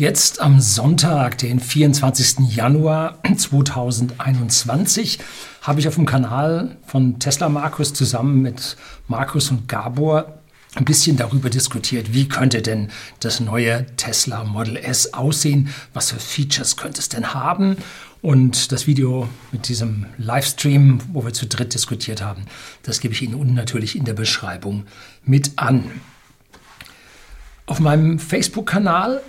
Jetzt am Sonntag, den 24. Januar 2021, habe ich auf dem Kanal von Tesla Markus zusammen mit Markus und Gabor ein bisschen darüber diskutiert, wie könnte denn das neue Tesla Model S aussehen, was für Features könnte es denn haben. Und das Video mit diesem Livestream, wo wir zu dritt diskutiert haben, das gebe ich Ihnen unten natürlich in der Beschreibung mit an. Auf meinem Facebook-Kanal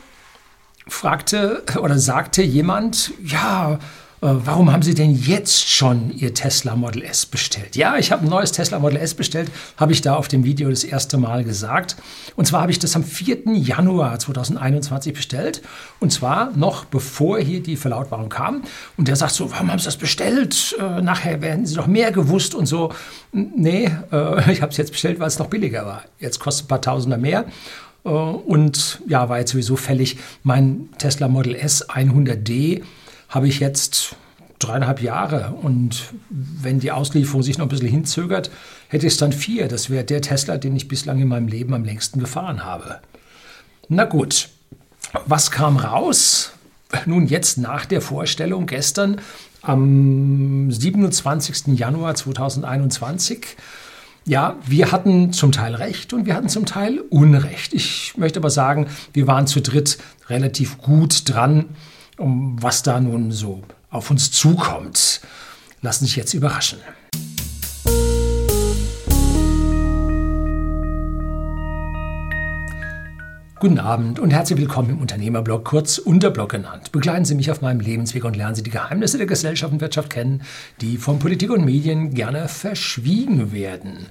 fragte oder sagte jemand, ja, äh, warum haben Sie denn jetzt schon Ihr Tesla Model S bestellt? Ja, ich habe ein neues Tesla Model S bestellt, habe ich da auf dem Video das erste Mal gesagt. Und zwar habe ich das am 4. Januar 2021 bestellt. Und zwar noch bevor hier die Verlautbarung kam. Und der sagt so, warum haben Sie das bestellt? Äh, nachher werden Sie doch mehr gewusst und so. Nee, äh, ich habe es jetzt bestellt, weil es noch billiger war. Jetzt kostet ein paar Tausender mehr. Äh, und ja, war jetzt sowieso fällig. Mein Tesla Model S 100D habe ich jetzt dreieinhalb Jahre. Und wenn die Auslieferung sich noch ein bisschen hinzögert, hätte ich es dann vier. Das wäre der Tesla, den ich bislang in meinem Leben am längsten gefahren habe. Na gut, was kam raus? Nun, jetzt nach der Vorstellung gestern am 27. Januar 2021 ja, wir hatten zum Teil Recht und wir hatten zum Teil Unrecht. Ich möchte aber sagen, wir waren zu dritt relativ gut dran, um was da nun so auf uns zukommt. Lassen sich jetzt überraschen. Guten Abend und herzlich willkommen im Unternehmerblog, kurz Unterblog genannt. Begleiten Sie mich auf meinem Lebensweg und lernen Sie die Geheimnisse der Gesellschaft und Wirtschaft kennen, die von Politik und Medien gerne verschwiegen werden.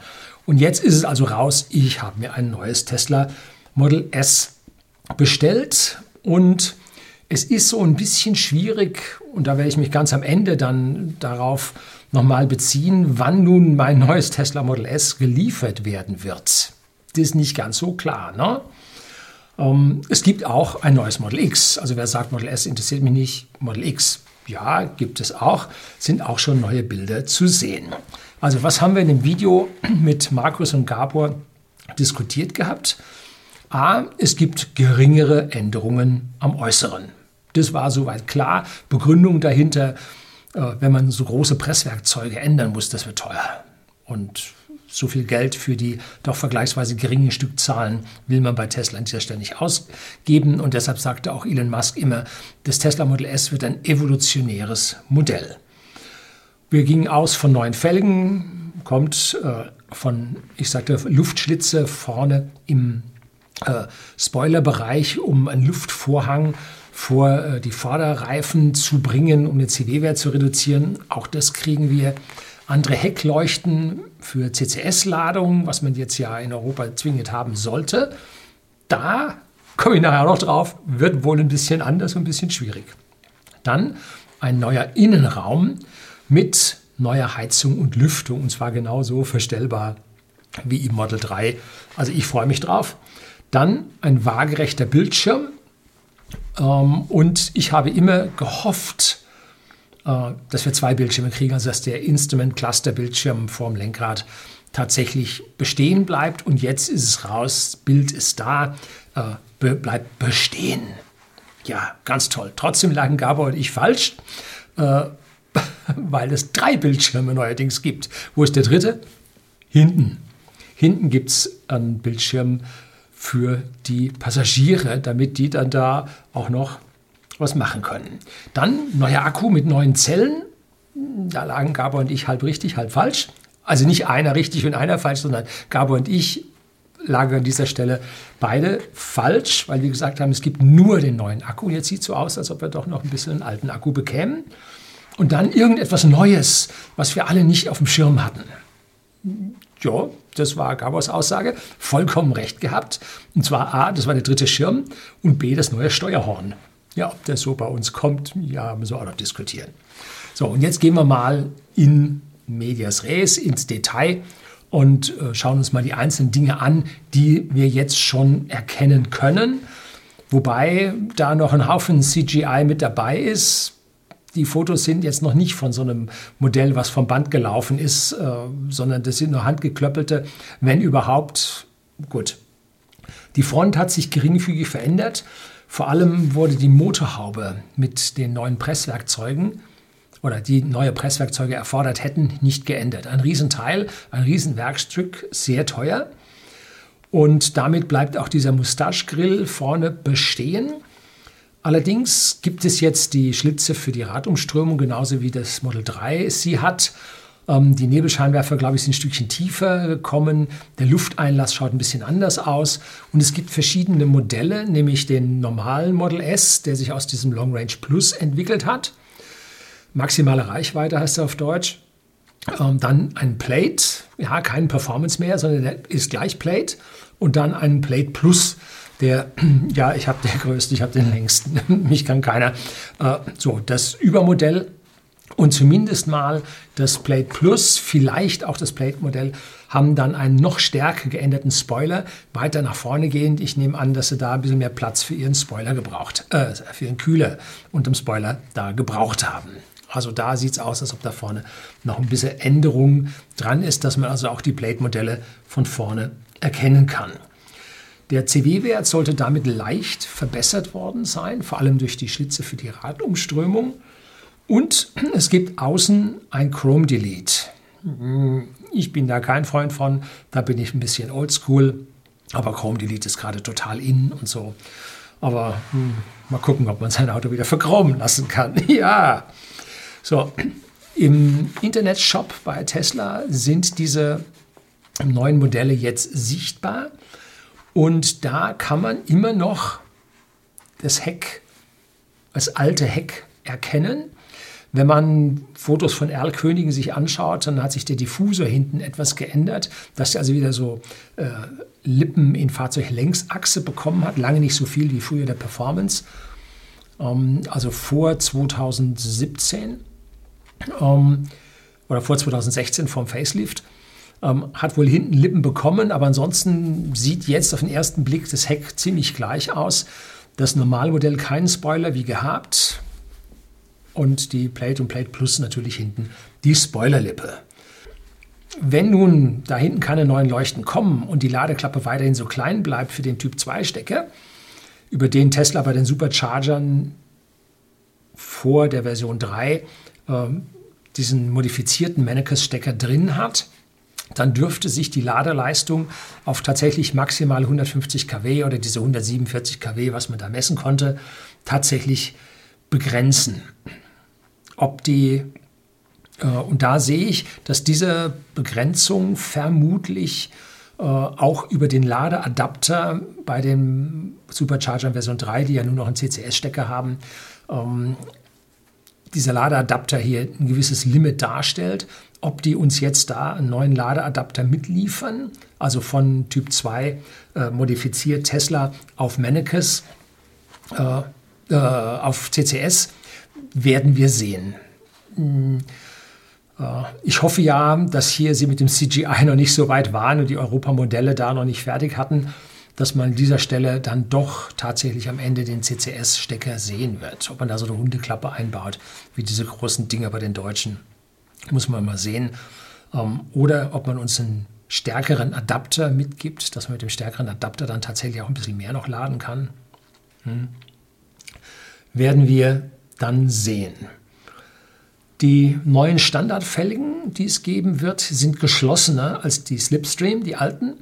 Und jetzt ist es also raus, ich habe mir ein neues Tesla Model S bestellt und es ist so ein bisschen schwierig, und da werde ich mich ganz am Ende dann darauf nochmal beziehen, wann nun mein neues Tesla Model S geliefert werden wird. Das ist nicht ganz so klar. Ne? Ähm, es gibt auch ein neues Model X. Also wer sagt, Model S interessiert mich nicht, Model X, ja, gibt es auch, sind auch schon neue Bilder zu sehen. Also was haben wir in dem Video mit Markus und Gabor diskutiert gehabt? A, es gibt geringere Änderungen am Äußeren. Das war soweit klar. Begründung dahinter, äh, wenn man so große Presswerkzeuge ändern muss, das wird teuer. Und so viel Geld für die doch vergleichsweise geringen Stückzahlen will man bei Tesla an dieser Stelle nicht ausgeben. Und deshalb sagte auch Elon Musk immer, das Tesla Model S wird ein evolutionäres Modell. Wir gingen aus von neuen Felgen, kommt äh, von, ich sagte, Luftschlitze vorne im äh, Spoilerbereich, um einen Luftvorhang vor äh, die Vorderreifen zu bringen, um den CW-Wert zu reduzieren. Auch das kriegen wir andere Heckleuchten für CCS-Ladungen, was man jetzt ja in Europa zwingend haben sollte. Da komme ich nachher noch drauf, wird wohl ein bisschen anders und ein bisschen schwierig. Dann ein neuer Innenraum mit neuer Heizung und Lüftung und zwar genauso verstellbar wie im Model 3. Also ich freue mich drauf. Dann ein waagerechter Bildschirm ähm, und ich habe immer gehofft, dass wir zwei Bildschirme kriegen, also dass der Instrument Cluster Bildschirm vorm Lenkrad tatsächlich bestehen bleibt. Und jetzt ist es raus, Bild ist da, äh, be bleibt bestehen. Ja, ganz toll. Trotzdem lagen Gabor und ich falsch, äh, weil es drei Bildschirme neuerdings gibt. Wo ist der dritte? Hinten. Hinten gibt es einen Bildschirm für die Passagiere, damit die dann da auch noch was machen können. Dann neuer Akku mit neuen Zellen. Da lagen Gabor und ich halb richtig, halb falsch. Also nicht einer richtig und einer falsch, sondern Gabor und ich lagen an dieser Stelle beide falsch, weil wir gesagt haben, es gibt nur den neuen Akku. Jetzt sieht es so aus, als ob wir doch noch ein bisschen einen alten Akku bekämen. Und dann irgendetwas Neues, was wir alle nicht auf dem Schirm hatten. Ja, das war Gabors Aussage. Vollkommen recht gehabt. Und zwar A, das war der dritte Schirm und B, das neue Steuerhorn. Ja, ob der so bei uns kommt, ja, müssen wir auch noch diskutieren. So, und jetzt gehen wir mal in Medias Res, ins Detail und äh, schauen uns mal die einzelnen Dinge an, die wir jetzt schon erkennen können. Wobei da noch ein Haufen CGI mit dabei ist. Die Fotos sind jetzt noch nicht von so einem Modell, was vom Band gelaufen ist, äh, sondern das sind nur handgeklöppelte, wenn überhaupt. Gut. Die Front hat sich geringfügig verändert Vor allem wurde die Motorhaube mit den neuen Presswerkzeugen oder die neue Presswerkzeuge erfordert hätten, nicht geändert. Ein Riesenteil, ein Riesenwerkstück, sehr teuer. Und damit bleibt auch dieser Mustache-Grill vorne bestehen. Allerdings gibt es jetzt die Schlitze für die Radumströmung, genauso wie das Model 3 sie hat. Ähm, die Nebelscheinwerfer, glaube ich, sind ein Stückchen tiefer gekommen. Der Lufteinlass schaut ein bisschen anders aus. Und es gibt verschiedene Modelle, nämlich den normalen Model S, der sich aus diesem Long Range Plus entwickelt hat. Maximale Reichweite heißt er auf Deutsch. Ähm, dann ein Plate, ja, kein Performance mehr, sondern der ist gleich Plate. Und dann ein Plate Plus, der, ja, ich habe den größten, ich habe den längsten, mich kann keiner. Äh, so, das Übermodell und zumindest mal das Plate Plus, vielleicht auch das Plate-Modell, haben dann einen noch stärker geänderten Spoiler, weiter nach vorne gehend. Ich nehme an, dass sie da ein bisschen mehr Platz für ihren Spoiler gebraucht, äh, für ihren Kühler unterm Spoiler da gebraucht haben. Also da sieht es aus, als ob da vorne noch ein bisschen Änderung dran ist, dass man also auch die Plate-Modelle von vorne erkennen kann. Der CW-Wert sollte damit leicht verbessert worden sein, vor allem durch die Schlitze für die Radumströmung. Und es gibt außen ein Chrome Delete. Ich bin da kein Freund von, da bin ich ein bisschen oldschool, aber Chrome Delete ist gerade total in und so. Aber hm, mal gucken, ob man sein Auto wieder verchromen lassen kann. ja. So, im Internetshop bei Tesla sind diese neuen Modelle jetzt sichtbar und da kann man immer noch das Heck, das alte Heck erkennen. Wenn man Fotos von Erlkönigen sich anschaut, dann hat sich der Diffusor hinten etwas geändert, dass er also wieder so äh, Lippen in Fahrzeuglängsachse bekommen hat. Lange nicht so viel wie früher der Performance. Ähm, also vor 2017 ähm, oder vor 2016 vom Facelift. Ähm, hat wohl hinten Lippen bekommen, aber ansonsten sieht jetzt auf den ersten Blick das Heck ziemlich gleich aus. Das Normalmodell keinen Spoiler wie gehabt und die Plate und Plate Plus natürlich hinten die Spoilerlippe. Wenn nun da hinten keine neuen Leuchten kommen und die Ladeklappe weiterhin so klein bleibt für den Typ 2 Stecker, über den Tesla bei den Superchargern vor der Version 3 ähm, diesen modifizierten Mannekes-Stecker drin hat, dann dürfte sich die Ladeleistung auf tatsächlich maximal 150 kW oder diese 147 kW, was man da messen konnte, tatsächlich begrenzen. Ob die, äh, und da sehe ich, dass diese Begrenzung vermutlich äh, auch über den Ladeadapter bei den Superchargern Version 3, die ja nur noch einen CCS-Stecker haben, ähm, dieser Ladeadapter hier ein gewisses Limit darstellt. Ob die uns jetzt da einen neuen Ladeadapter mitliefern, also von Typ 2 äh, modifiziert Tesla auf Mannekes, äh, äh, auf CCS, werden wir sehen. Hm, äh, ich hoffe ja, dass hier sie mit dem CGI noch nicht so weit waren und die Europamodelle da noch nicht fertig hatten dass man an dieser Stelle dann doch tatsächlich am Ende den CCS-Stecker sehen wird. Ob man da so eine Hundeklappe einbaut, wie diese großen Dinger bei den Deutschen, muss man mal sehen. Ähm, oder ob man uns einen stärkeren Adapter mitgibt, dass man mit dem stärkeren Adapter dann tatsächlich auch ein bisschen mehr noch laden kann. Hm. Werden wir dann sehen. Die neuen Standardfelgen, die es geben wird, sind geschlossener als die Slipstream, die alten.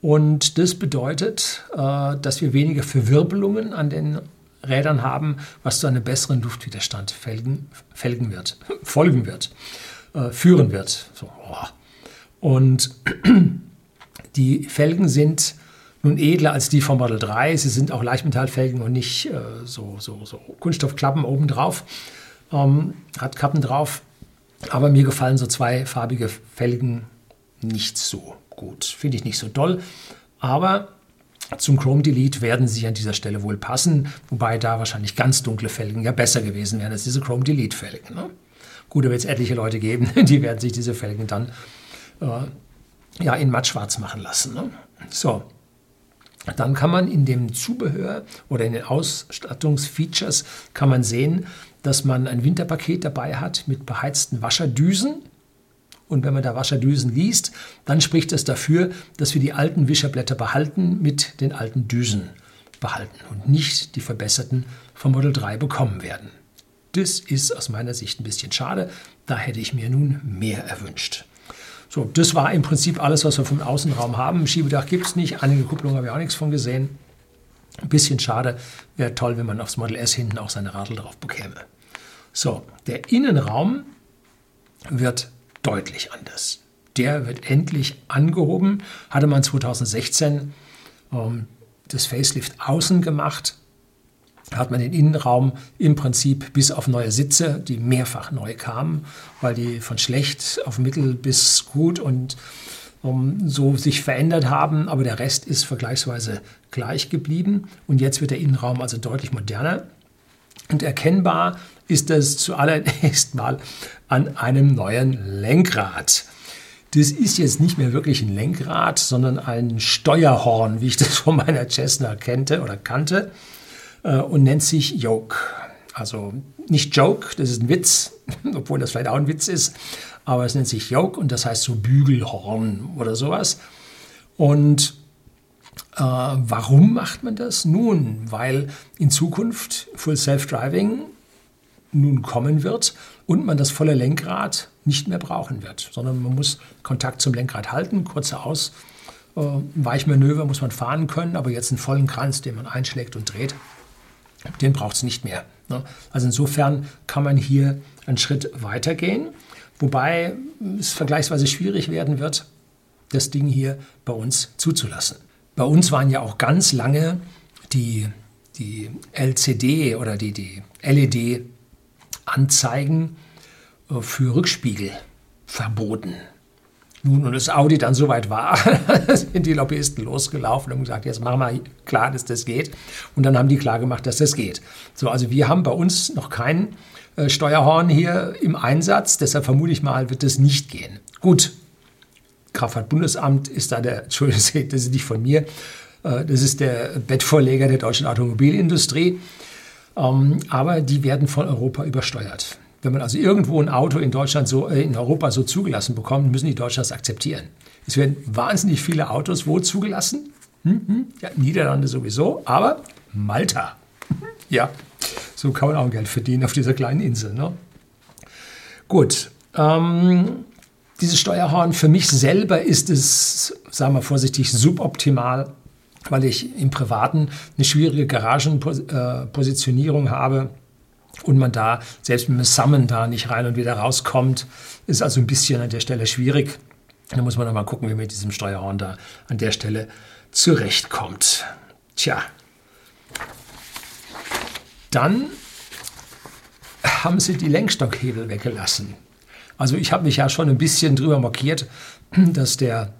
Und das bedeutet, äh, dass wir weniger Verwirbelungen an den Rädern haben, was zu einem besseren Luftwiderstand felgen, felgen wird, folgen wird, äh, führen wird. Oh. Und die Felgen sind nun edler als die vom Model 3. Sie sind auch Leichtmetallfelgen und nicht äh, so, so, so Kunststoffklappen obendrauf. Ähm, hat Kappen drauf. Aber mir gefallen so zweifarbige Felgen nicht so gut. Finde ich nicht so toll. Aber zum Chrome Delete werden sie an dieser Stelle wohl passen, wobei da wahrscheinlich ganz dunkle Felgen ja besser gewesen wären als diese Chrome Delete Felgen. Ne? Gut, da wird es etliche Leute geben, die werden sich diese Felgen dann äh, ja, in mattschwarz machen lassen. Ne? So, dann kann man in dem Zubehör oder in den Ausstattungsfeatures kann man sehen, dass man ein Winterpaket dabei hat mit beheizten Wascherdüsen und wenn man da Wascherdüsen liest, dann spricht es dafür, dass wir die alten Wischerblätter behalten mit den alten Düsen. behalten und nicht die verbesserten vom Model 3 bekommen werden. Das ist aus meiner Sicht ein bisschen schade. Da hätte ich mir nun mehr erwünscht. So, das war im Prinzip alles, was wir vom Außenraum haben. Schiebedach gibt es nicht, einige Kupplungen habe ich auch nichts von gesehen. Ein bisschen schade, wäre toll, wenn man aufs Model S hinten auch seine Radl drauf bekäme. So, der Innenraum wird deutlich anders. Der wird endlich angehoben. Hatte man 2016 ähm, das Facelift außen gemacht, hat man den Innenraum im Prinzip bis auf neue Sitze, die mehrfach neu kamen, weil die von schlecht auf mittel bis gut und um, ähm, so sich verändert haben, aber der Rest ist vergleichsweise gleich geblieben. Und jetzt wird der Innenraum also deutlich moderner. Und erkennbar ist das zuallererst mal an einem neuen Lenkrad. Das ist jetzt nicht mehr wirklich ein Lenkrad, sondern ein Steuerhorn, wie ich das von meiner Cessna kannte oder kannte äh, und nennt sich Yoke. Also nicht Joke, das ist ein Witz, obwohl das vielleicht auch ein Witz ist, aber es nennt sich Yoke und das heißt so Bügelhorn oder sowas. Und äh, warum macht man das? Nun, weil in Zukunft Full Self-Driving nun kommen wird und man das volle Lenkrad nicht mehr brauchen wird, sondern man muss Kontakt zum Lenkrad halten, kurze Aus. Äh, Weichmanöver muss man fahren können, aber jetzt einen vollen Kranz, den man einschlägt und dreht, den braucht es nicht mehr. Ne? Also insofern kann man hier einen Schritt weitergehen, wobei es vergleichsweise schwierig werden wird, das Ding hier bei uns zuzulassen. Bei uns waren ja auch ganz lange die, die LCD oder die, die LED-Anzeigen äh, für Rückspiegel verboten. Nun, und das Audi dann soweit war, sind die Lobbyisten losgelaufen und gesagt, jetzt machen wir klar, dass das geht. Und dann haben die klar gemacht, dass das geht. So, also wir haben bei uns noch kein äh, Steuerhorn hier im Einsatz, deshalb vermute ich mal, wird das nicht gehen. Gut, Kraftfahrtbundesamt ist da der, Entschuldigung, das ist nicht von mir, äh, das ist der Bettvorleger der deutschen Automobilindustrie. Ähm, aber die werden von Europa übersteuert. Wenn man also irgendwo ein Auto in Deutschland so, äh, in Europa so zugelassen bekommt, müssen die Deutschen das akzeptieren. Es werden wahnsinnig viele Autos wo zugelassen? Hm, hm, ja, Niederlande sowieso, aber Malta. ja, so kann man auch Geld verdienen auf dieser kleinen Insel. Ne? Gut, ähm, dieses Steuerhorn für mich selber ist es, sagen wir vorsichtig, suboptimal, weil ich im Privaten eine schwierige Garagenpositionierung habe und man da selbst mit dem Summon da nicht rein und wieder rauskommt, ist also ein bisschen an der Stelle schwierig. Da muss man noch mal gucken, wie man mit diesem Steuerhorn da an der Stelle zurechtkommt. Tja. Dann haben sie die Lenkstockhebel weggelassen. Also ich habe mich ja schon ein bisschen drüber markiert, dass der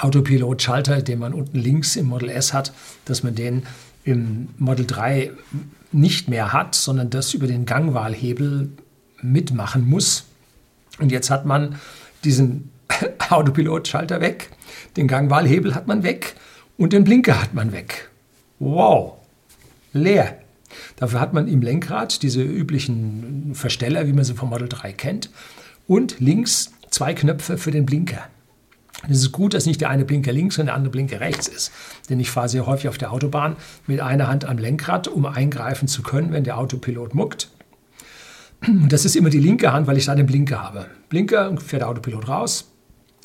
Autopilot-Schalter, den man unten links im Model S hat, dass man den im Model 3 nicht mehr hat, sondern das über den Gangwahlhebel mitmachen muss. Und jetzt hat man diesen Autopilot-Schalter weg, den Gangwahlhebel hat man weg und den Blinker hat man weg. Wow, leer. Dafür hat man im Lenkrad diese üblichen Versteller, wie man sie vom Model 3 kennt, und links zwei Knöpfe für den Blinker. Es ist gut, dass nicht der eine Blinker links und der andere Blinker rechts ist. Denn ich fahre sehr häufig auf der Autobahn mit einer Hand am Lenkrad, um eingreifen zu können, wenn der Autopilot muckt. Das ist immer die linke Hand, weil ich da den Blinker habe. Blinker fährt der Autopilot raus,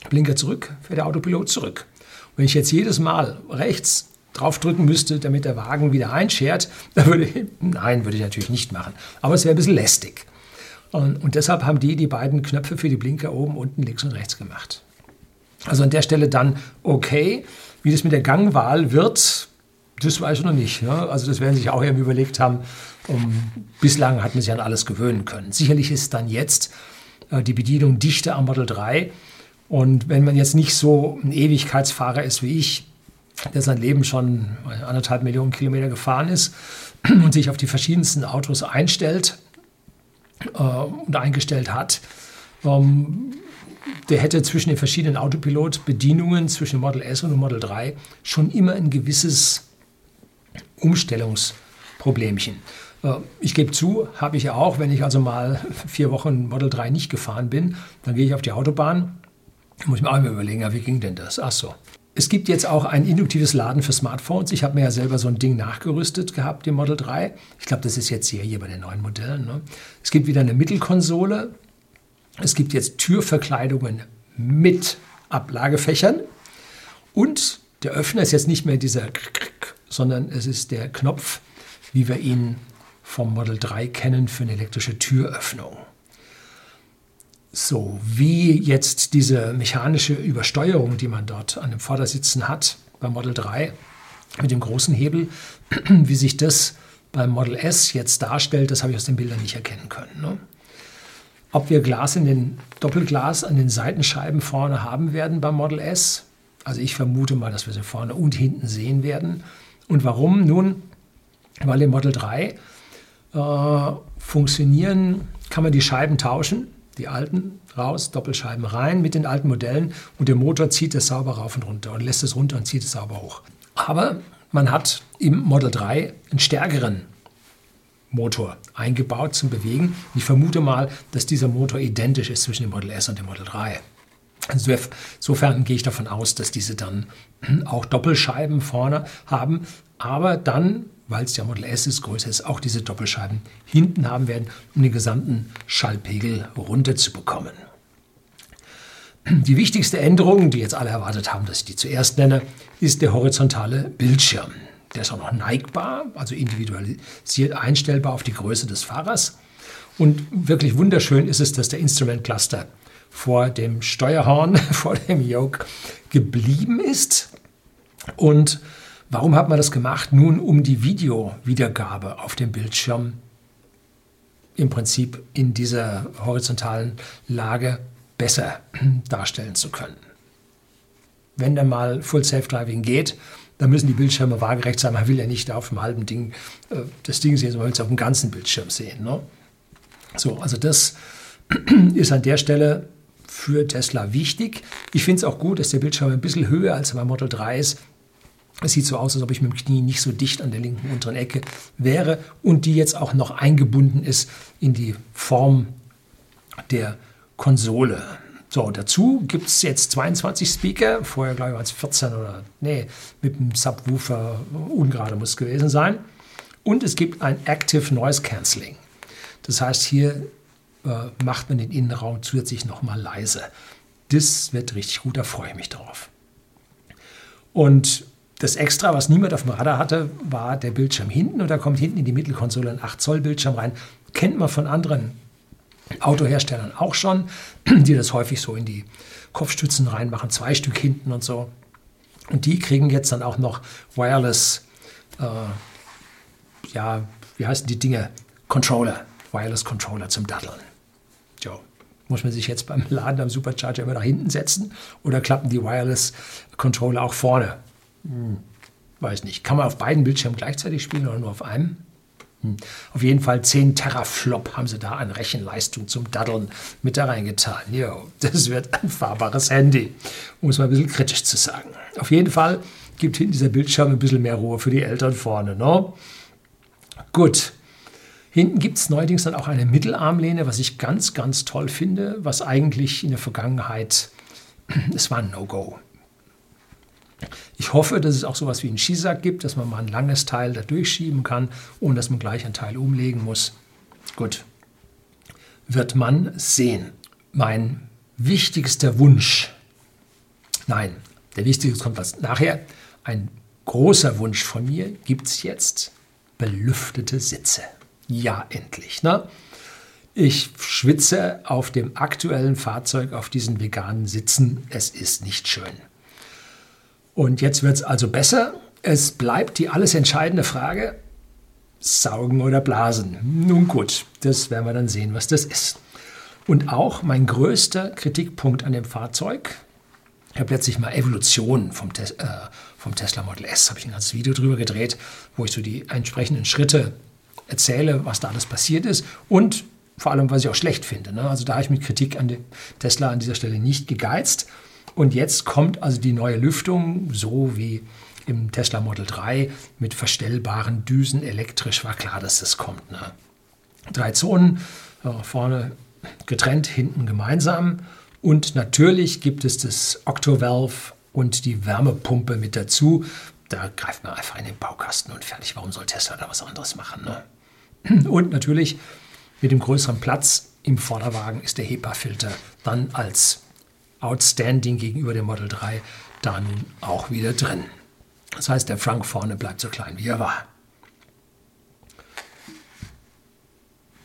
Blinker zurück, fährt der Autopilot zurück. Und wenn ich jetzt jedes Mal rechts draufdrücken müsste, damit der Wagen wieder einschert, dann würde ich, nein, würde ich natürlich nicht machen. Aber es wäre ein bisschen lästig. Und, und deshalb haben die die beiden Knöpfe für die Blinker oben, unten, links und rechts gemacht. Also an der Stelle dann okay. Wie das mit der Gangwahl wird, das weiß ich noch nicht. Ja? Also das werden sich auch irgendwie überlegt haben. Um, bislang hat man sich an alles gewöhnen können. Sicherlich ist dann jetzt äh, die Bedienung dichter am Model 3. Und wenn man jetzt nicht so ein Ewigkeitsfahrer ist wie ich, der sein Leben schon anderthalb Millionen Kilometer gefahren ist und sich auf die verschiedensten Autos einstellt äh, und eingestellt hat, ähm, der hätte zwischen den verschiedenen Autopilot-Bedienungen, zwischen Model S und Model 3, schon immer ein gewisses Umstellungsproblemchen. Äh, ich gebe zu, habe ich ja auch, wenn ich also mal vier Wochen Model 3 nicht gefahren bin, dann gehe ich auf die Autobahn, muss ich mir auch immer überlegen, wie ging denn das? Ach so. Es gibt jetzt auch ein induktives Laden für Smartphones. Ich habe mir ja selber so ein Ding nachgerüstet gehabt, dem Model 3. Ich glaube, das ist jetzt Serie bei den neuen Modellen. Ne? Es gibt wieder eine Mittelkonsole. Es gibt jetzt Türverkleidungen mit Ablagefächern. Und der Öffner ist jetzt nicht mehr dieser, sondern es ist der Knopf, wie wir ihn vom Model 3 kennen für eine elektrische Türöffnung. So, wie jetzt diese mechanische Übersteuerung, die man dort an dem Vordersitzen hat beim Model 3 mit dem großen Hebel, wie sich das beim Model S jetzt darstellt, das habe ich aus den Bildern nicht erkennen können. Ne? Ob wir Glas in den Doppelglas an den Seitenscheiben vorne haben werden beim Model S, also ich vermute mal, dass wir sie vorne und hinten sehen werden. Und warum? Nun, weil im Model 3 äh, funktionieren, kann man die Scheiben tauschen die alten raus, Doppelscheiben rein mit den alten Modellen und der Motor zieht es sauber rauf und runter und lässt es runter und zieht es sauber hoch. Aber man hat im Model 3 einen stärkeren Motor eingebaut zum Bewegen. Ich vermute mal, dass dieser Motor identisch ist zwischen dem Model S und dem Model 3. Insofern gehe ich davon aus, dass diese dann auch Doppelscheiben vorne haben, aber dann weil es ja Model S ist, größer ist, auch diese Doppelscheiben hinten haben werden, um den gesamten Schallpegel runterzubekommen. Die wichtigste Änderung, die jetzt alle erwartet haben, dass ich die zuerst nenne, ist der horizontale Bildschirm. Der ist auch noch neigbar, also individualisiert einstellbar auf die Größe des Fahrers. Und wirklich wunderschön ist es, dass der Instrument Cluster vor dem Steuerhorn, vor dem Yoke geblieben ist und Warum hat man das gemacht? Nun, um die Videowiedergabe auf dem Bildschirm im Prinzip in dieser horizontalen Lage besser darstellen zu können. Wenn dann mal Full Safe Driving geht, dann müssen die Bildschirme waagerecht sein. Man will ja nicht auf dem halben Ding äh, das Ding sehen, sondern man will es auf dem ganzen Bildschirm sehen. Ne? So, also das ist an der Stelle für Tesla wichtig. Ich finde es auch gut, dass der Bildschirm ein bisschen höher als beim Model 3 ist. Es sieht so aus, als ob ich mit dem Knie nicht so dicht an der linken unteren Ecke wäre und die jetzt auch noch eingebunden ist in die Form der Konsole. So, dazu gibt es jetzt 22 Speaker, vorher glaube ich waren es 14 oder, nee, mit dem Subwoofer ungerade muss es gewesen sein. Und es gibt ein Active Noise Cancelling. Das heißt, hier äh, macht man den Innenraum zusätzlich nochmal leise. Das wird richtig gut, da freue ich mich drauf. Und das Extra, was niemand auf dem Radar hatte, war der Bildschirm hinten und da kommt hinten in die Mittelkonsole ein 8 Zoll Bildschirm rein. Kennt man von anderen Autoherstellern auch schon, die das häufig so in die Kopfstützen reinmachen, zwei Stück hinten und so. Und die kriegen jetzt dann auch noch Wireless, äh, ja, wie heißen die Dinge? Controller, Wireless Controller zum Daddeln. Jo. Muss man sich jetzt beim Laden am Supercharger immer nach hinten setzen oder klappen die Wireless Controller auch vorne? Hm, weiß nicht. Kann man auf beiden Bildschirmen gleichzeitig spielen oder nur auf einem? Hm. Auf jeden Fall 10 Teraflop haben sie da an Rechenleistung zum Daddeln mit da reingetan. Jo, das wird ein fahrbares Handy, um es mal ein bisschen kritisch zu sagen. Auf jeden Fall gibt hinten dieser Bildschirm ein bisschen mehr Ruhe für die Eltern vorne. No? Gut. Hinten gibt es neuerdings dann auch eine Mittelarmlehne, was ich ganz, ganz toll finde, was eigentlich in der Vergangenheit, es war ein No-Go. Ich hoffe, dass es auch sowas wie einen Skisack gibt, dass man mal ein langes Teil da durchschieben kann, ohne dass man gleich ein Teil umlegen muss. Gut, wird man sehen. Mein wichtigster Wunsch, nein, der wichtigste kommt was nachher, ein großer Wunsch von mir gibt es jetzt, belüftete Sitze. Ja, endlich. Ne? Ich schwitze auf dem aktuellen Fahrzeug auf diesen veganen Sitzen. Es ist nicht schön. Und jetzt wird es also besser. Es bleibt die alles entscheidende Frage, saugen oder blasen. Nun gut, das werden wir dann sehen, was das ist. Und auch mein größter Kritikpunkt an dem Fahrzeug, ich habe letztlich mal Evolution vom, Tes äh, vom Tesla Model S, habe ich ein ganzes Video drüber gedreht, wo ich so die entsprechenden Schritte erzähle, was da alles passiert ist und vor allem, was ich auch schlecht finde. Ne? Also da habe ich mit Kritik an Tesla an dieser Stelle nicht gegeizt. Und jetzt kommt also die neue Lüftung, so wie im Tesla Model 3 mit verstellbaren Düsen elektrisch. War klar, dass das kommt. Ne? Drei Zonen, äh, vorne getrennt, hinten gemeinsam. Und natürlich gibt es das Octovalve und die Wärmepumpe mit dazu. Da greift man einfach in den Baukasten und fertig. Warum soll Tesla da was anderes machen? Ne? Und natürlich mit dem größeren Platz im Vorderwagen ist der HEPA-Filter dann als Outstanding gegenüber dem Model 3 dann auch wieder drin. Das heißt, der Frank vorne bleibt so klein, wie er war.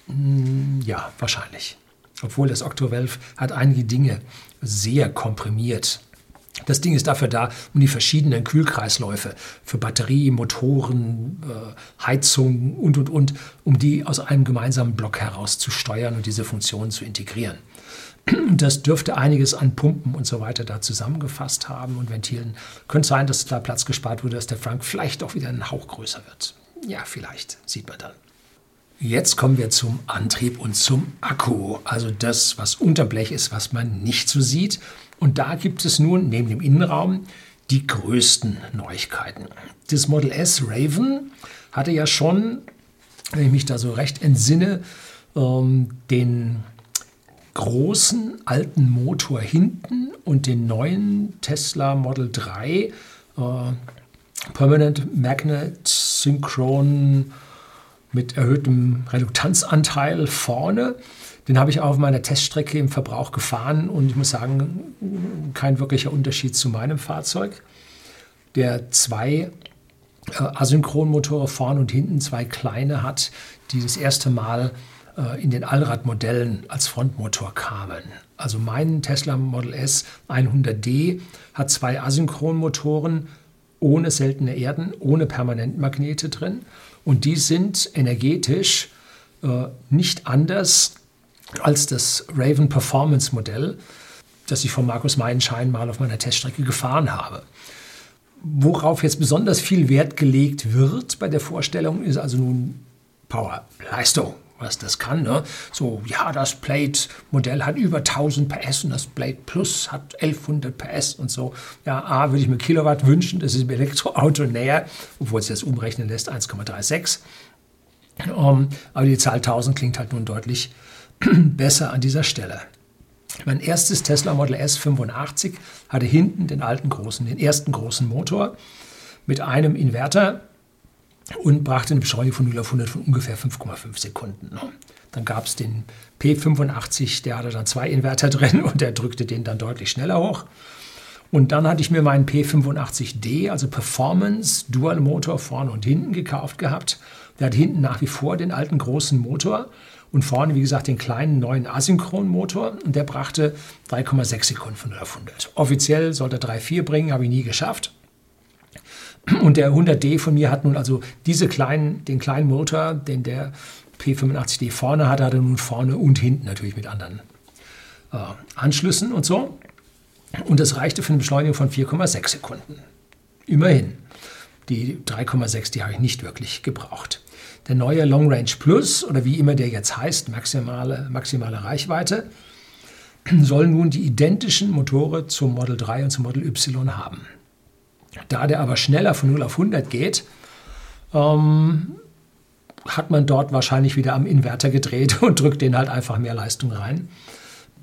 Hm, ja, wahrscheinlich. Obwohl das Octovelv hat einige Dinge sehr komprimiert. Das Ding ist dafür da, um die verschiedenen Kühlkreisläufe für Batterie, Motoren, äh, Heizung und, und, und, um die aus einem gemeinsamen Block heraus zu steuern und diese Funktionen zu integrieren. Das dürfte einiges an Pumpen und so weiter da zusammengefasst haben und Ventilen. Könnte sein, dass da Platz gespart wurde, dass der Frank vielleicht auch wieder einen Hauch größer wird. Ja, vielleicht, sieht man dann. Jetzt kommen wir zum Antrieb und zum Akku, also das, was unter Blech ist, was man nicht so sieht. Und da gibt es nun neben dem Innenraum die größten Neuigkeiten. Das Model S Raven hatte ja schon, wenn ich mich da so recht entsinne, ähm, den großen alten Motor hinten und den neuen Tesla Model 3 äh, Permanent Magnet Synchron mit erhöhtem Reduktanzanteil vorne. Den habe ich auf meiner Teststrecke im Verbrauch gefahren und ich muss sagen, kein wirklicher Unterschied zu meinem Fahrzeug. Der zwei äh, Asynchronmotoren vorne und hinten, zwei kleine hat, die das erste Mal in den Allradmodellen als Frontmotor kamen. Also mein Tesla Model S 100D hat zwei Asynchronmotoren ohne seltene Erden, ohne Permanentmagnete drin. Und die sind energetisch äh, nicht anders als das Raven Performance Modell, das ich von Markus Meilenschein mal auf meiner Teststrecke gefahren habe. Worauf jetzt besonders viel Wert gelegt wird bei der Vorstellung, ist also nun Power, Leistung was das kann. Ne? So, ja, das Plate-Modell hat über 1000 PS und das Plate Plus hat 1100 PS und so. Ja, A, würde ich mir Kilowatt wünschen, das ist im Elektroauto näher, obwohl es das umrechnen lässt, 1,36. Um, aber die Zahl 1000 klingt halt nun deutlich besser an dieser Stelle. Mein erstes Tesla Model S 85 hatte hinten den alten großen, den ersten großen Motor mit einem Inverter und brachte eine Beschleunigung von 0 auf 100 von ungefähr 5,5 Sekunden. Dann gab es den P85, der hatte dann zwei Inverter drin und der drückte den dann deutlich schneller hoch. Und dann hatte ich mir meinen P85D, also Performance Dual Motor vorne und hinten gekauft gehabt. Der hat hinten nach wie vor den alten großen Motor und vorne, wie gesagt, den kleinen neuen Asynchron-Motor. Und der brachte 3,6 Sekunden von 0 auf 100. Offiziell sollte er 3,4 bringen, habe ich nie geschafft. Und der 100D von mir hat nun also diese kleinen, den kleinen Motor, den der P85D vorne hat, hat er nun vorne und hinten natürlich mit anderen äh, Anschlüssen und so. Und das reichte für eine Beschleunigung von 4,6 Sekunden. Immerhin. Die 3,6, die habe ich nicht wirklich gebraucht. Der neue Long Range Plus, oder wie immer der jetzt heißt, maximale, maximale Reichweite, soll nun die identischen Motore zum Model 3 und zum Model Y haben. Da der aber schneller von 0 auf 100 geht, ähm, hat man dort wahrscheinlich wieder am Inverter gedreht und drückt den halt einfach mehr Leistung rein.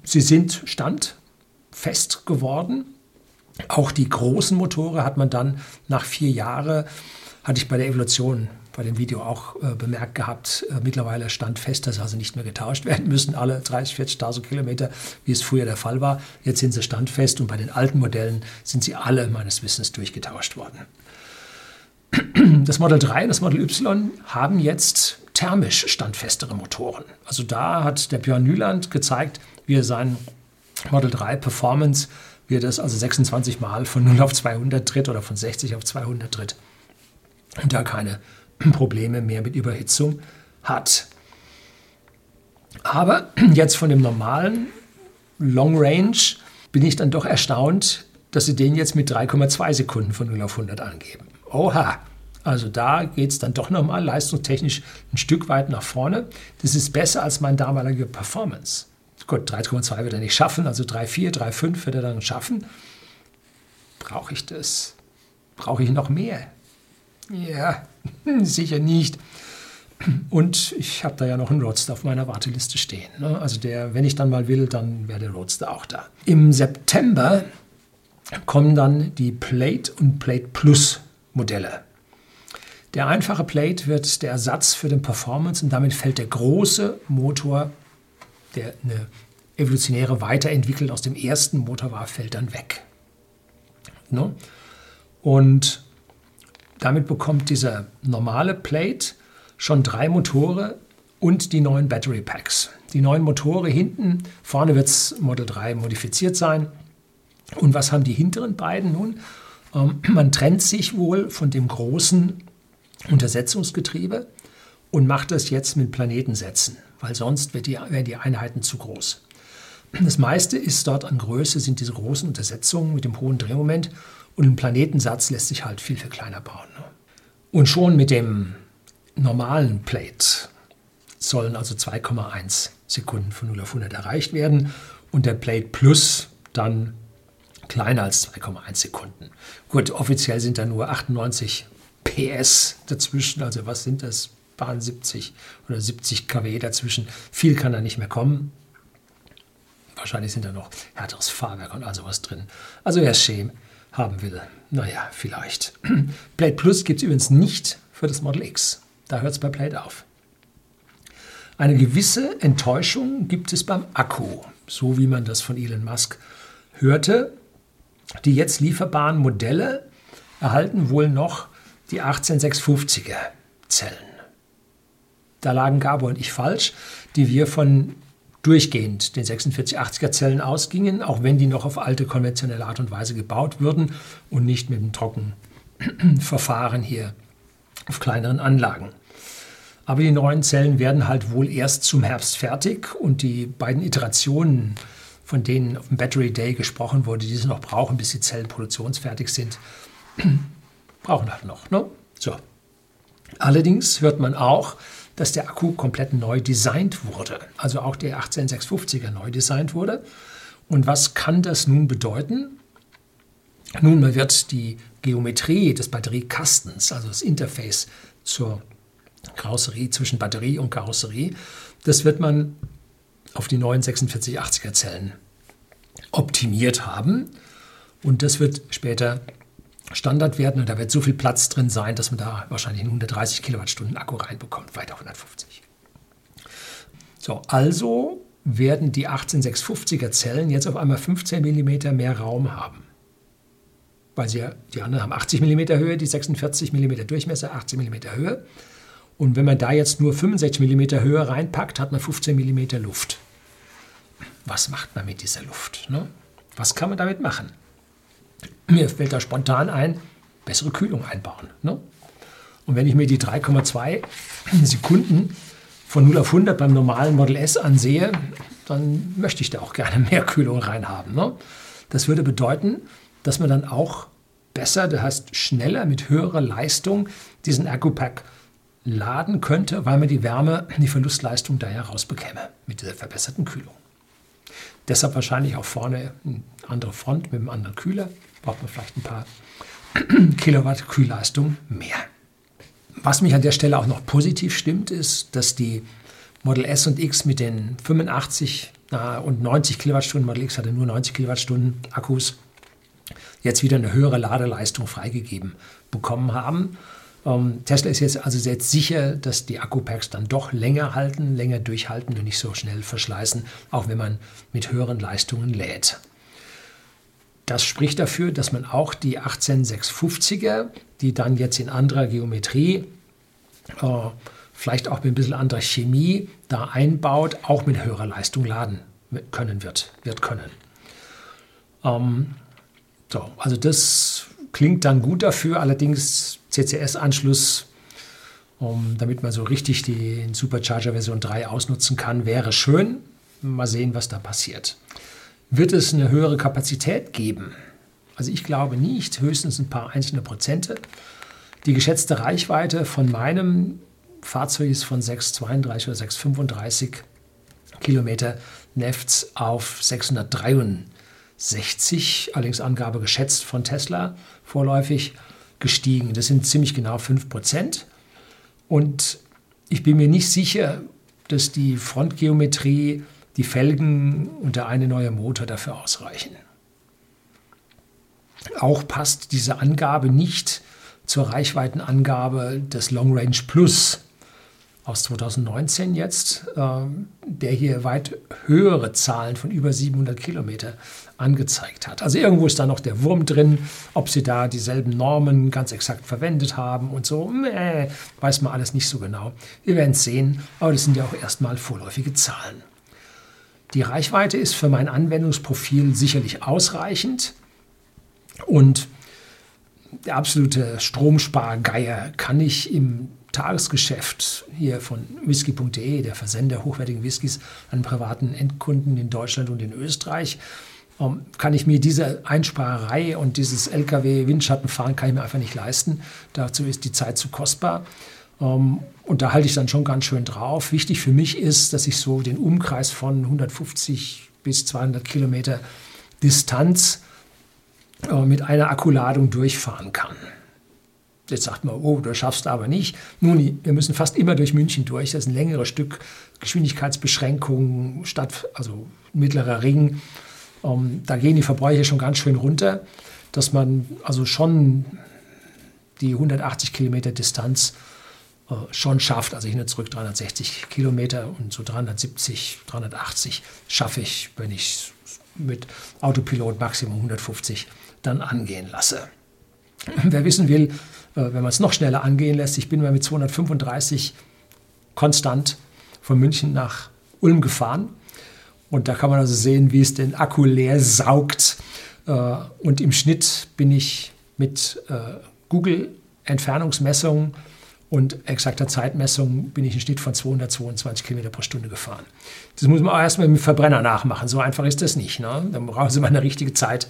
Sie sind standfest geworden. Auch die großen Motore hat man dann nach vier Jahren, hatte ich bei der Evolution bei dem Video auch äh, bemerkt gehabt, äh, mittlerweile stand fest, dass also nicht mehr getauscht werden müssen, alle 30.000, 40.000 Kilometer, wie es früher der Fall war. Jetzt sind sie standfest und bei den alten Modellen sind sie alle meines Wissens durchgetauscht worden. Das Model 3 und das Model Y haben jetzt thermisch standfestere Motoren. Also da hat der Björn Nyland gezeigt, wie er sein Model 3 Performance, wie er das also 26 Mal von 0 auf 200 tritt oder von 60 auf 200 tritt und da keine Probleme mehr mit Überhitzung hat. Aber jetzt von dem normalen Long Range bin ich dann doch erstaunt, dass sie den jetzt mit 3,2 Sekunden von 0 auf 100 angeben. Oha! Also da geht es dann doch nochmal leistungstechnisch ein Stück weit nach vorne. Das ist besser als mein damaliger Performance. Gut, 3,2 wird er nicht schaffen, also 3,4, 3,5 wird er dann schaffen. Brauche ich das? Brauche ich noch mehr? Ja, sicher nicht. Und ich habe da ja noch einen Roadster auf meiner Warteliste stehen. Ne? Also der, wenn ich dann mal will, dann wäre der Roadster auch da. Im September kommen dann die Plate und Plate Plus Modelle. Der einfache Plate wird der Ersatz für den Performance und damit fällt der große Motor, der eine evolutionäre Weiterentwicklung aus dem ersten Motor war, fällt dann weg. No? Und damit bekommt dieser normale Plate schon drei Motoren und die neuen Battery Packs. Die neuen Motoren hinten, vorne wird es Model 3 modifiziert sein. Und was haben die hinteren beiden nun? Ähm, man trennt sich wohl von dem großen Untersetzungsgetriebe und macht das jetzt mit Planetensätzen, weil sonst die, wären die Einheiten zu groß. Das meiste ist dort an Größe, sind diese großen Untersetzungen mit dem hohen Drehmoment und ein Planetensatz lässt sich halt viel, viel kleiner bauen. Ne? Und schon mit dem normalen Plate sollen also 2,1 Sekunden von 0 auf 100 erreicht werden und der Plate Plus dann kleiner als 2,1 Sekunden. Gut, offiziell sind da nur 98 PS dazwischen, also was sind das? Bahn 70 oder 70 kW dazwischen. Viel kann da nicht mehr kommen. Wahrscheinlich sind da noch härteres Fahrwerk und also was drin. Also wer Schäm haben will, naja, vielleicht. Plate Plus gibt es übrigens nicht für das Model X. Da hört es bei Plate auf. Eine gewisse Enttäuschung gibt es beim Akku, so wie man das von Elon Musk hörte. Die jetzt lieferbaren Modelle erhalten wohl noch die 18650er Zellen. Da lagen Gabor und ich falsch, die wir von durchgehend den 4680er Zellen ausgingen, auch wenn die noch auf alte konventionelle Art und Weise gebaut würden und nicht mit dem Trockenverfahren hier auf kleineren Anlagen. Aber die neuen Zellen werden halt wohl erst zum Herbst fertig und die beiden Iterationen, von denen auf dem Battery Day gesprochen wurde, die sie noch brauchen, bis die Zellen produktionsfertig sind, brauchen halt noch. Ne? So. Allerdings hört man auch, dass der Akku komplett neu designt wurde. Also auch der 18650er neu designt wurde. Und was kann das nun bedeuten? Nun, man wird die Geometrie des Batteriekastens, also das Interface zur Karosserie zwischen Batterie und Karosserie, das wird man auf die neuen 4680er Zellen optimiert haben. Und das wird später Standard werden und da wird so viel Platz drin sein, dass man da wahrscheinlich einen 130 Kilowattstunden Akku reinbekommt, weiter 150. So, also werden die 18650er Zellen jetzt auf einmal 15 mm mehr Raum haben. Weil sie ja, die anderen haben 80 mm Höhe, die 46 mm Durchmesser, 80 mm Höhe. Und wenn man da jetzt nur 65 mm Höhe reinpackt, hat man 15 mm Luft. Was macht man mit dieser Luft? Ne? Was kann man damit machen? Mir fällt da spontan ein, bessere Kühlung einbauen. Ne? Und wenn ich mir die 3,2 Sekunden von 0 auf 100 beim normalen Model S ansehe, dann möchte ich da auch gerne mehr Kühlung reinhaben. Ne? Das würde bedeuten, dass man dann auch besser, das heißt schneller mit höherer Leistung diesen Akku-Pack laden könnte, weil man die Wärme, die Verlustleistung da herausbekäme mit dieser verbesserten Kühlung. Deshalb wahrscheinlich auch vorne eine andere Front mit einem anderen Kühler braucht man vielleicht ein paar Kilowatt Kühlleistung mehr. Was mich an der Stelle auch noch positiv stimmt, ist, dass die Model S und X mit den 85 und 90 Kilowattstunden, Model X hatte nur 90 Kilowattstunden Akkus, jetzt wieder eine höhere Ladeleistung freigegeben bekommen haben. Ähm, Tesla ist jetzt also jetzt sicher, dass die Akkupacks dann doch länger halten, länger durchhalten und nicht so schnell verschleißen, auch wenn man mit höheren Leistungen lädt. Das spricht dafür, dass man auch die 18650er, die dann jetzt in anderer Geometrie, äh, vielleicht auch mit ein bisschen anderer Chemie da einbaut, auch mit höherer Leistung laden können wird, wird können. Ähm, so, also das klingt dann gut dafür, allerdings CCS-Anschluss, um, damit man so richtig die Supercharger Version 3 ausnutzen kann, wäre schön. Mal sehen, was da passiert. Wird es eine höhere Kapazität geben? Also ich glaube nicht, höchstens ein paar einzelne Prozente. Die geschätzte Reichweite von meinem Fahrzeug ist von 632 oder 635 Kilometer Nefts auf 663, allerdings Angabe geschätzt von Tesla vorläufig gestiegen. Das sind ziemlich genau 5 Prozent. Und ich bin mir nicht sicher, dass die Frontgeometrie die Felgen und der eine neue Motor dafür ausreichen. Auch passt diese Angabe nicht zur Reichweitenangabe des Long Range Plus aus 2019 jetzt, äh, der hier weit höhere Zahlen von über 700 Kilometer angezeigt hat. Also irgendwo ist da noch der Wurm drin, ob sie da dieselben Normen ganz exakt verwendet haben und so, äh, weiß man alles nicht so genau. Wir werden es sehen, aber das sind ja auch erstmal vorläufige Zahlen. Die Reichweite ist für mein Anwendungsprofil sicherlich ausreichend und der absolute Stromspargeier kann ich im Tagesgeschäft hier von whisky.de, der Versender hochwertigen Whiskys an privaten Endkunden in Deutschland und in Österreich, ähm, kann ich mir diese Einsparerei und dieses LKW-Windschattenfahren kann ich mir einfach nicht leisten. Dazu ist die Zeit zu kostbar. Ähm, und da halte ich dann schon ganz schön drauf. Wichtig für mich ist, dass ich so den Umkreis von 150 bis 200 Kilometer Distanz äh, mit einer Akkuladung durchfahren kann. Jetzt sagt man, oh, du schaffst aber nicht. Nun, wir müssen fast immer durch München durch. Das ist ein längeres Stück Geschwindigkeitsbeschränkungen, Stadt, also mittlerer Ring. Ähm, da gehen die Verbräuche schon ganz schön runter, dass man also schon die 180 Kilometer Distanz schon schafft. Also hin und zurück 360 Kilometer und so 370, 380 schaffe ich, wenn ich mit Autopilot Maximum 150 dann angehen lasse. Wer wissen will, äh, wenn man es noch schneller angehen lässt, ich bin mal mit 235 konstant von München nach Ulm gefahren. Und da kann man also sehen, wie es den Akku leer saugt. Äh, und im Schnitt bin ich mit äh, Google Entfernungsmessungen und exakter Zeitmessung bin ich einen Schnitt von 222 Kilometer pro Stunde gefahren. Das muss man auch erstmal mit dem Verbrenner nachmachen. So einfach ist das nicht. Ne? Dann brauchen Sie mal eine richtige Zeit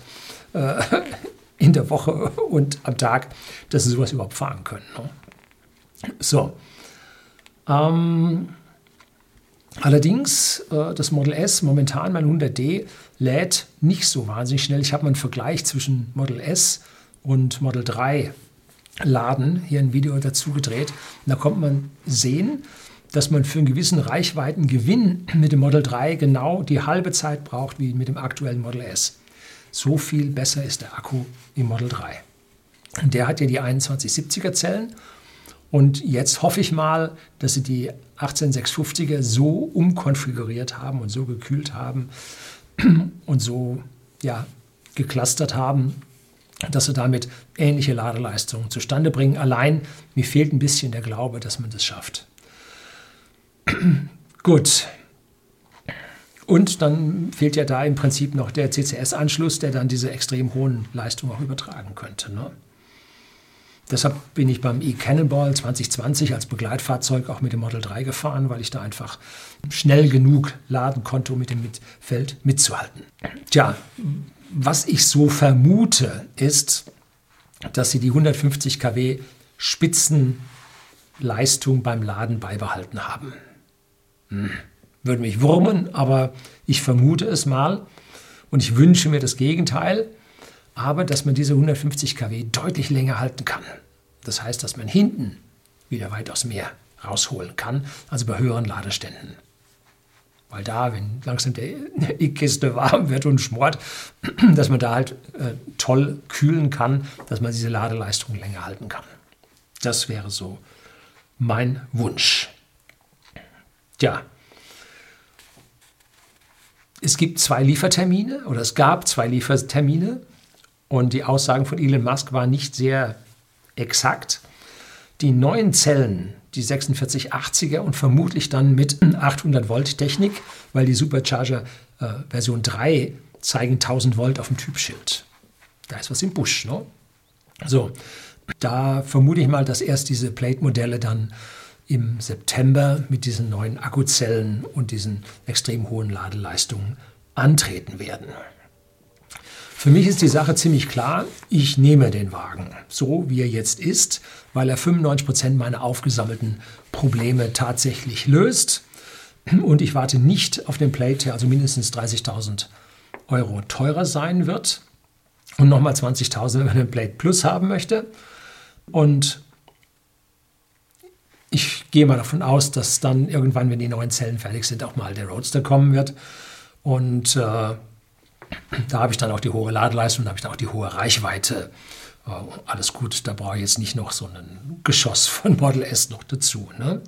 äh, in der Woche und am Tag, dass Sie sowas überhaupt fahren können. Ne? So. Ähm, allerdings, äh, das Model S, momentan mein 100D, lädt nicht so wahnsinnig schnell. Ich habe mal einen Vergleich zwischen Model S und Model 3 Laden hier ein Video dazu gedreht. Und da kommt man sehen, dass man für einen gewissen Reichweitengewinn mit dem Model 3 genau die halbe Zeit braucht wie mit dem aktuellen Model S. So viel besser ist der Akku im Model 3. Und der hat ja die 2170er Zellen. Und jetzt hoffe ich mal, dass sie die 18650er so umkonfiguriert haben und so gekühlt haben und so ja, geclustert haben, dass sie damit ähnliche Ladeleistungen zustande bringen. Allein mir fehlt ein bisschen der Glaube, dass man das schafft. Gut. Und dann fehlt ja da im Prinzip noch der CCS-Anschluss, der dann diese extrem hohen Leistungen auch übertragen könnte. Ne? Deshalb bin ich beim e-Cannonball 2020 als Begleitfahrzeug auch mit dem Model 3 gefahren, weil ich da einfach schnell genug laden konnte, um mit dem Feld mitzuhalten. Tja, was ich so vermute, ist, dass sie die 150 kW Spitzenleistung beim Laden beibehalten haben. Hm. Würde mich wurmen, aber ich vermute es mal und ich wünsche mir das Gegenteil, aber dass man diese 150 kW deutlich länger halten kann. Das heißt, dass man hinten wieder weitaus mehr rausholen kann, also bei höheren Ladeständen. Weil da, wenn langsam die Kiste warm wird und schmort, dass man da halt äh, toll kühlen kann, dass man diese Ladeleistung länger halten kann. Das wäre so mein Wunsch. Tja, es gibt zwei Liefertermine oder es gab zwei Liefertermine und die Aussagen von Elon Musk waren nicht sehr exakt. Die neuen Zellen die 4680er und vermutlich dann mit 800 Volt Technik, weil die Supercharger äh, Version 3 zeigen 1000 Volt auf dem Typschild. Da ist was im Busch. Ne? So, da vermute ich mal, dass erst diese Plate-Modelle dann im September mit diesen neuen Akkuzellen und diesen extrem hohen Ladeleistungen antreten werden. Für mich ist die Sache ziemlich klar. Ich nehme den Wagen, so wie er jetzt ist, weil er 95 Prozent meiner aufgesammelten Probleme tatsächlich löst. Und ich warte nicht auf den Plate, der also mindestens 30.000 Euro teurer sein wird. Und nochmal 20.000, wenn man den Plate Plus haben möchte. Und ich gehe mal davon aus, dass dann irgendwann, wenn die neuen Zellen fertig sind, auch mal der Roadster kommen wird. Und äh, Da habe ich dann auch die hohe Ladeleistung, da habe ich dann auch die hohe Reichweite. Äh, alles gut, da brauche ich jetzt nicht noch so ein Geschoss von Model S noch dazu. Ne?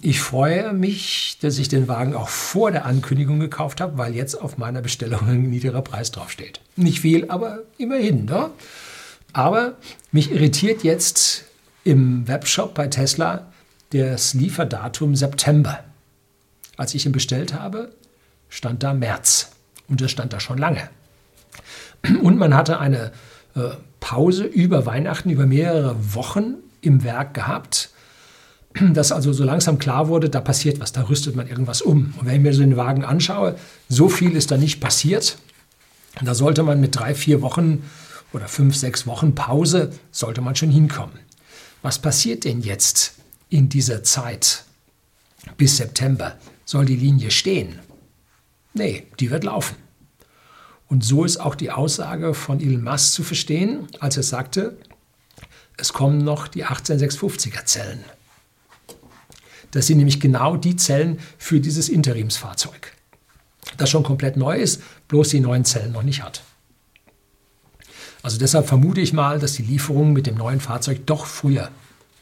Ich freue mich, dass ich den Wagen auch vor der Ankündigung gekauft habe, weil jetzt auf meiner Bestellung ein niedriger Preis draufsteht. Nicht viel, aber immerhin. Ne? Aber mich irritiert jetzt im Webshop bei Tesla das Lieferdatum September. Als ich ihn bestellt habe, stand da März. Und das stand da schon lange. Und man hatte eine äh, Pause über Weihnachten, über mehrere Wochen im Werk gehabt dass also so langsam klar wurde, da passiert was, da rüstet man irgendwas um. Und wenn ich mir so den Wagen anschaue, so viel ist da nicht passiert. Da sollte man mit drei, vier Wochen oder fünf, sechs Wochen Pause, sollte man schon hinkommen. Was passiert denn jetzt in dieser Zeit bis September? Soll die Linie stehen? Nee, die wird laufen. Und so ist auch die Aussage von Elon Musk zu verstehen, als er sagte, es kommen noch die 18650er Zellen. Das sind nämlich genau die Zellen für dieses Interimsfahrzeug, das schon komplett neu ist, bloß die neuen Zellen noch nicht hat. Also deshalb vermute ich mal, dass die Lieferungen mit dem neuen Fahrzeug doch früher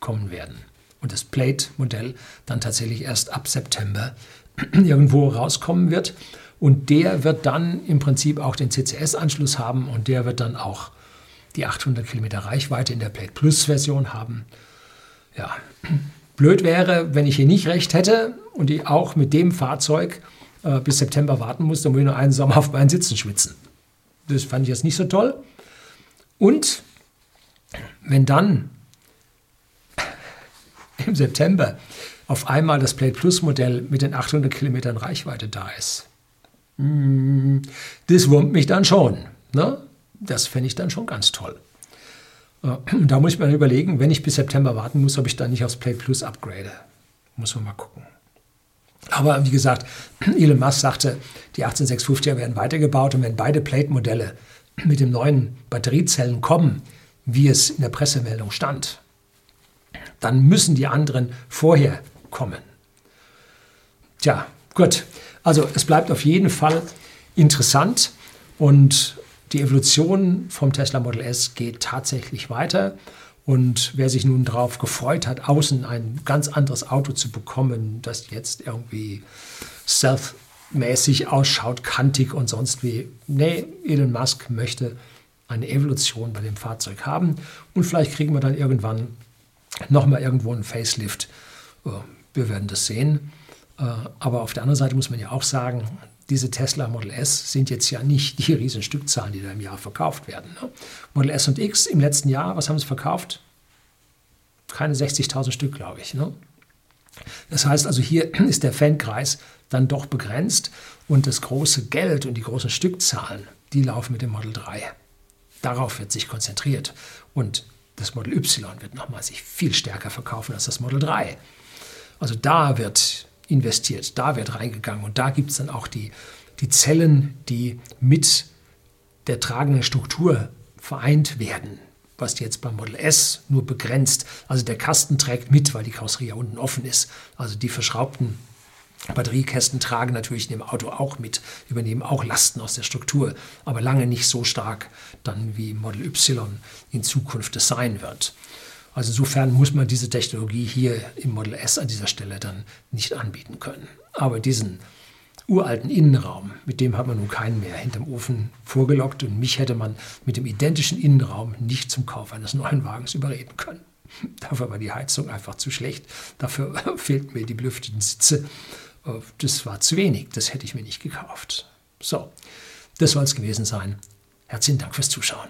kommen werden und das Plate-Modell dann tatsächlich erst ab September irgendwo rauskommen wird. Und der wird dann im Prinzip auch den CCS-Anschluss haben und der wird dann auch die 800 Kilometer Reichweite in der Plate Plus-Version haben. Ja, Blöd wäre, wenn ich hier nicht recht hätte und ich auch mit dem Fahrzeug äh, bis September warten muss, dann muss ich nur einen Sommer auf meinen Sitzen schwitzen. Das fand ich jetzt nicht so toll. Und wenn dann im September auf einmal das Plate Plus Modell mit den 800 Kilometern Reichweite da ist, das wurmt mich dann schon. Ne? Das fände ich dann schon ganz toll. Äh, da muss ich mir überlegen, wenn ich bis September warten muss, ob ich dann nicht aufs Play Plus upgrade. Muss man mal gucken. Aber wie gesagt, Elon Musk sagte, die 18650er werden weitergebaut und wenn beide Plate-Modelle mit den neuen Batteriezellen kommen, wie es in der Pressemeldung stand, dann müssen die anderen vorher kommen. Tja, gut. Also es bleibt auf jeden Fall interessant und die Evolution vom Tesla Model S geht tatsächlich weiter. Und wer sich nun darauf gefreut hat, außen ein ganz anderes Auto zu bekommen, das jetzt irgendwie stealth-mäßig ausschaut, kantig und sonst wie, nee, Elon Musk möchte eine Evolution bei dem Fahrzeug haben. Und vielleicht kriegen wir dann irgendwann nochmal irgendwo einen Facelift. Äh, wir werden das sehen. Äh, aber auf der anderen Seite muss man ja auch sagen, diese Tesla Model S sind jetzt ja nicht die riesen Stückzahlen, die da im Jahr verkauft werden. Ne? Model S und X im letzten Jahr, was haben sie verkauft? Keine 60.000 Stück, glaube ich. Ne? Das heißt also, hier ist der Fankreis dann doch begrenzt und das große Geld und die großen Stückzahlen, die laufen mit dem Model 3. Darauf wird sich konzentriert. Und das Model Y wird nochmal sich viel stärker verkaufen als das Model 3. Also da wird investiert, da wird reingegangen und da gibt es dann auch die, die Zellen, die mit der tragenden Struktur vereint werden, was jetzt beim Model S nur begrenzt. Also der Kasten trägt mit, weil die Karosserie ja unten offen ist. Also die verschraubten Batteriekästen tragen natürlich in dem Auto auch mit, übernehmen auch Lasten aus der Struktur, aber lange nicht so stark dann wie Model Y in Zukunft es sein wird. Also insofern muss man diese Technologie hier im Model S an dieser Stelle dann nicht anbieten können. Aber diesen uralten Innenraum, mit dem hat man nun keinen mehr hinterm Ofen vorgelockt und mich hätte man mit dem identischen Innenraum nicht zum Kauf eines neuen Wagens überreden können. Dafür war die Heizung einfach zu schlecht. Dafür fehlten mir die belüfteten Sitze. Das war zu wenig. Das hätte ich mir nicht gekauft. So, das soll es gewesen sein. Herzlichen Dank fürs Zuschauen.